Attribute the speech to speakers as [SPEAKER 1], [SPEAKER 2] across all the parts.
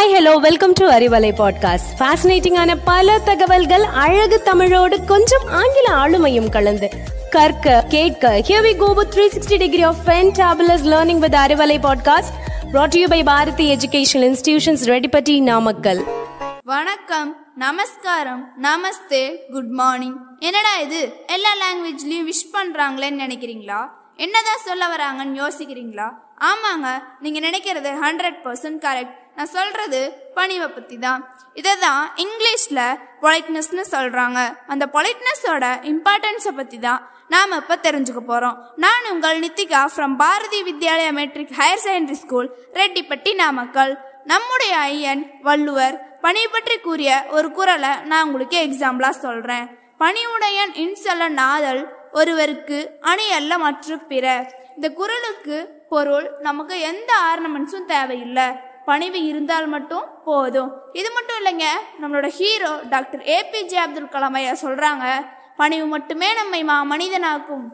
[SPEAKER 1] Hi hello welcome to Arivalai podcast ஃபேசினேட்டிங்கான பல தகவல்கள் அழகு தமிழோடு கொஞ்சம் ஆங்கில ஆளுமையும் கலந்து. கற்க கேட்க here we go with 360 degree of fantabulous learning with Arivalai podcast brought to you by Bharathi educational institutions Rettipatti Namakkal
[SPEAKER 2] வணக்கம் நமஸ்காரம் நமஸ்தே குட் மார்னிங் என்னடா இது? எல்லா லாங்குவேஜ்லயும் விஷ் பண்றாங்களேன்னு நினைக்கிறீங்களா? என்னதான் சொல்ல வராங்கன்னு யோசிக்கிறீங்களா? ஆமாங்க நீங்க நினைக்கிறது ஹண்ட்ரட் பர்சன்ட் கரெக்ட் நான் சொல்றது பணிவை பத்தி தான் இதை தான் இங்கிலீஷ்ல பொலைட்னஸ்னு சொல்றாங்க. அந்த பொலைட்னஸோட இம்பார்ட்டன்ஸை பத்தி தான் நாம இப்ப தெரிஞ்சுக்க போறோம். நான் உங்கள் Nithika from Bharathi Vidyalaya matric higher secondary school Rettipatti Namakkal. நம்முடைய ஐயன் வள்ளுவர். பணி பற்றி கூறிய ஒரு குறளை நான் உங்களுக்கு எக்ஸாம்பிளா சொல்றேன். பணியுடையன் இன்சொல்ல நாதல் ஒருவருக்கு அணி அல்ல மற்ற பிற இந்த குறளுக்கு பொருள் நமக்கு எந்த ஆர்னமெண்ட்ஸும் தேவையில்லை. பணிவு இருந்தால் மட்டும் போதும். இது மட்டும் இல்லைங்க நம்மளோட hero doctor APJ Abdul Kalam ஐயா சொல்றாங்க பணிவு மட்டுமே நம்மை மா மனிதனாக்கும்.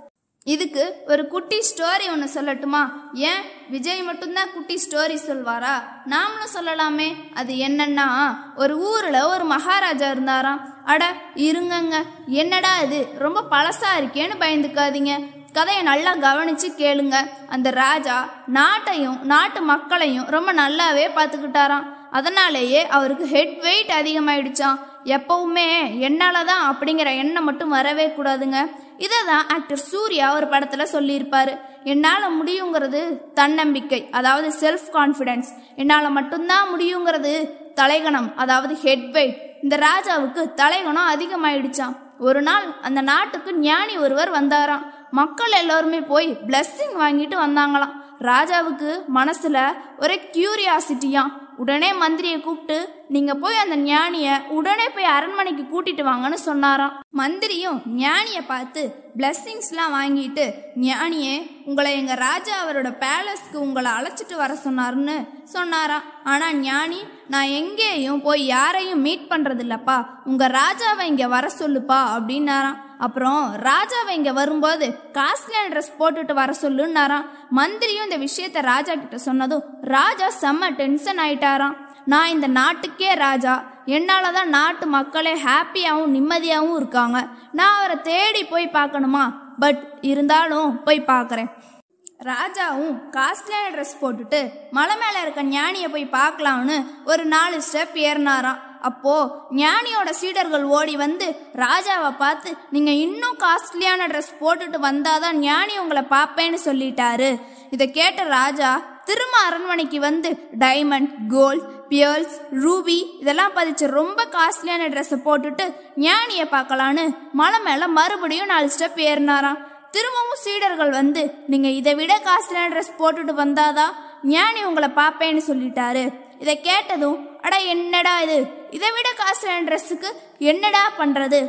[SPEAKER 2] இதுக்கு ஒரு குட்டி ஸ்டோரி ஒன்று சொல்லட்டுமா? ஏன்? விஜய் மட்டும்தான் குட்டி ஸ்டோரி சொல்வாரா? நாமளும் சொல்லலாமே. அது என்னன்னா ஒரு ஊரில் ஒரு மகாராஜா இருந்தாராம். அட இருங்கங்க. என்னடா இது? ரொம்ப பழசா இருக்கேன்னு பயந்துக்காதீங்க. கதையை நல்லா கவனிச்சு கேளுங்க. அந்த ராஜா நாட்டையும் நாட்டு மக்களையும் ரொம்ப நல்லாவே பார்த்துக்கிட்டாராம். அதனாலேயே அவருக்கு ஹெட் வெயிட் அதிகமாயிடுச்சான் எப்பவுமே என்னால் தான் அப்படிங்கிற எண்ணம் மட்டும் வரவே கூடாதுங்க. இதை தான் ஆக்டர் சூர்யா ஒரு படத்தில் சொல்லியிருப்பாரு. என்னால் முடியுங்கிறது தன்னம்பிக்கை அதாவது செல்ஃப் கான்ஃபிடென்ஸ் என்னால் மட்டும்தான் முடியுங்கிறது தலைகணம் அதாவது ஹெட் வெயிட் இந்த ராஜாவுக்கு தலைகணம் அதிகமாயிடுச்சான் ஒரு நாள் அந்த நாட்டுக்கு ஞானி ஒருவர் வந்தாராம். மக்கள் எல்லாருமே போய் பிளஸ்ஸிங் வாங்கிட்டு வந்தாங்களாம். ராஜாவுக்கு மனசில் ஒரே கியூரியாசிட்டியாம் உடனே மந்திரியை கூப்பிட்டு நீங்க போய் அந்த ஞானிய உடனே போய் அரண்மனைக்கு கூட்டிட்டு வாங்கன்னு சொன்னாராம். மந்திரியும் ஞானிய பார்த்து பிளஸ்ஸிங்ஸ்லாம் வாங்கிட்டு ஞானியே உங்களை எங்க ராஜா அவரோட பேலஸ்க்கு உங்களை அழைச்சிட்டு வர சொன்னாருன்னு சொன்னாராம். ஆனா ஞானி நான் எங்கேயும் போய் யாரையும் மீட் பண்றது இல்லப்பா உங்க ராஜாவை இங்க வர சொல்லுப்பா அப்படின்னாராம். அப்புறம் ராஜாவை இங்க வரும்போது காஸ்ட்லியான ட்ரெஸ் போட்டுட்டு வர சொல்லுன்னாராம். மந்திரியும் இந்த விஷயத்த ராஜா கிட்ட சொன்னதும் ராஜா செம்ம டென்ஷன் ஆயிட்டாராம். நான் இந்த நாட்டுக்கே ராஜா. என்னால் தான் நாட்டு மக்களே ஹாப்பியாகவும் நிம்மதியாகவும் இருக்காங்க. நான் அவரை தேடி போய் பார்க்கணுமா? பட் இருந்தாலும் போய் பார்க்குறேன். ராஜாவும் காஸ்ட்லியான ட்ரெஸ் போட்டுட்டு மலை மேலே இருக்க ஞானியை போய் பார்க்கலாம்னு ஒரு நாலு ஸ்டெப் ஏறினாராம். அப்போ ஞானியோட சீடர்கள் ஓடி வந்து ராஜாவை பார்த்து நீங்க இன்னும் காஸ்ட்லியான ட்ரெஸ் போட்டுட்டு வந்தாதான் ஞானி உங்களை பார்ப்பேன்னு சொல்லிட்டாரு. இதை கேட்ட ராஜா திரும்ப அரண்மனைக்கு வந்து டைமண்ட் கோல்ட் பியர்ஸ் ரூபி இதெல்லாம் பதிச்ச ரொம்ப காஸ்ட்லியான ட்ரெஸ்ஸை போட்டுட்டு ஞானியை பார்க்கலான்னு மலை மேலே மறுபடியும் நாலு ஸ்டெப் ஏறினாராம். திரும்பவும் சீடர்கள் வந்து நீங்கள் இதை விட காஸ்ட்லியான ட்ரெஸ் போட்டுட்டு வந்தாதான் ஞானி உங்களை பார்ப்பேன்னு சொல்லிட்டாரு. இதை கேட்டதும் அட என்னடா இது? இதை விட காஸ்ட்லியான ட்ரெஸ்ஸுக்கு என்னடா பண்ணுறது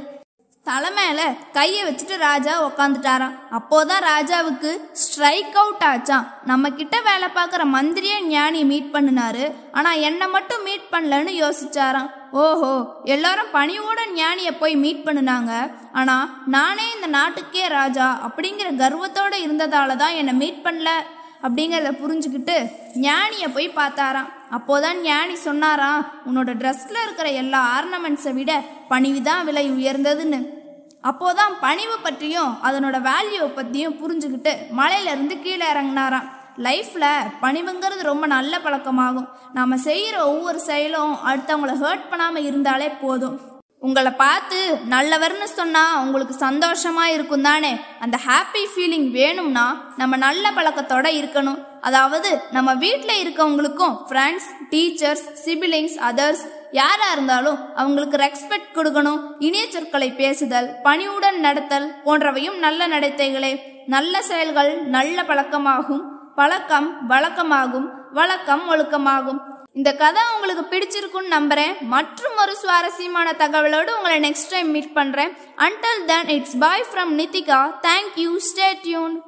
[SPEAKER 2] தலை கையை வச்சுட்டு ராஜா உக்காந்துட்டாராம். அப்போதான் ராஜாவுக்கு ஸ்ட்ரைக் அவுட் ஆச்சாம். நம்ம கிட்ட வேலை பார்க்குற மந்திரியே ஞானி மீட் பண்ணினாரு. ஆனா என்னை மட்டும் மீட் பண்ணலன்னு யோசிச்சாராம். ஓஹோ எல்லாரும் பணியோட ஞானியை போய் மீட் பண்ணினாங்க. ஆனா நானே இந்த நாட்டுக்கே ராஜா அப்படிங்கிற கர்வத்தோட இருந்ததால தான் என்னை மீட் பண்ணல அப்படிங்கிறத புரிஞ்சுக்கிட்டு ஞானியை போய் பார்த்தாராம். அப்போதான் ஞானி சொன்னாராம் உன்னோட ட்ரெஸ்ல இருக்கிற எல்லா ஆர்னமெண்ட்ஸை விட பணிவுதான் விலை உயர்ந்ததுன்னு. அப்போதான் பணிவு பற்றியும் அதனோட வேல்யூவை பற்றியும் புரிஞ்சுக்கிட்டு மலையிலேருந்து கீழே இறங்கினாராம். லைஃப்பில் பணிவுங்கிறது ரொம்ப நல்ல பழக்கமாகும். நாம் செய்கிற ஒவ்வொரு செயலும் அடுத்தவங்கள ஹர்ட் பண்ணாமல் இருந்தாலே போதும். உங்களை பார்த்து நல்லவர்னு சொன்னால் உங்களுக்கு சந்தோஷமாக இருக்கும் தானே? அந்த ஹாப்பி ஃபீலிங் வேணும்னா நம்ம நல்ல பழக்கத்தோட இருக்கணும். அதாவது நம்ம வீட்டில் இருக்கவங்களுக்கும் ஃப்ரெண்ட்ஸ் டீச்சர்ஸ் சிபிலிங்ஸ் அதர்ஸ் யாரா இருந்தாலும் அவங்களுக்கு ரெஸ்பெக்ட் கொடுக்கணும். இனிய சொற்களை பேசுதல் பணிவுடன் நடத்தல் போன்றவையும் நல்ல நடத்தைகளே. நல்ல செயல்கள் நல்ல பழக்கமாகும். பழக்கம் வழக்கமாகும். வழக்கம் ஒழுக்கமாகும். இந்த கதை உங்களுக்கு பிடிச்சிருக்குன்னு நம்புறேன். மற்றும் ஒரு சுவாரஸ்யமான தகவலோடு உங்களை நெக்ஸ்ட் டைம் மீட் பண்றேன். Until then it's bye from Nithika thank you stay tune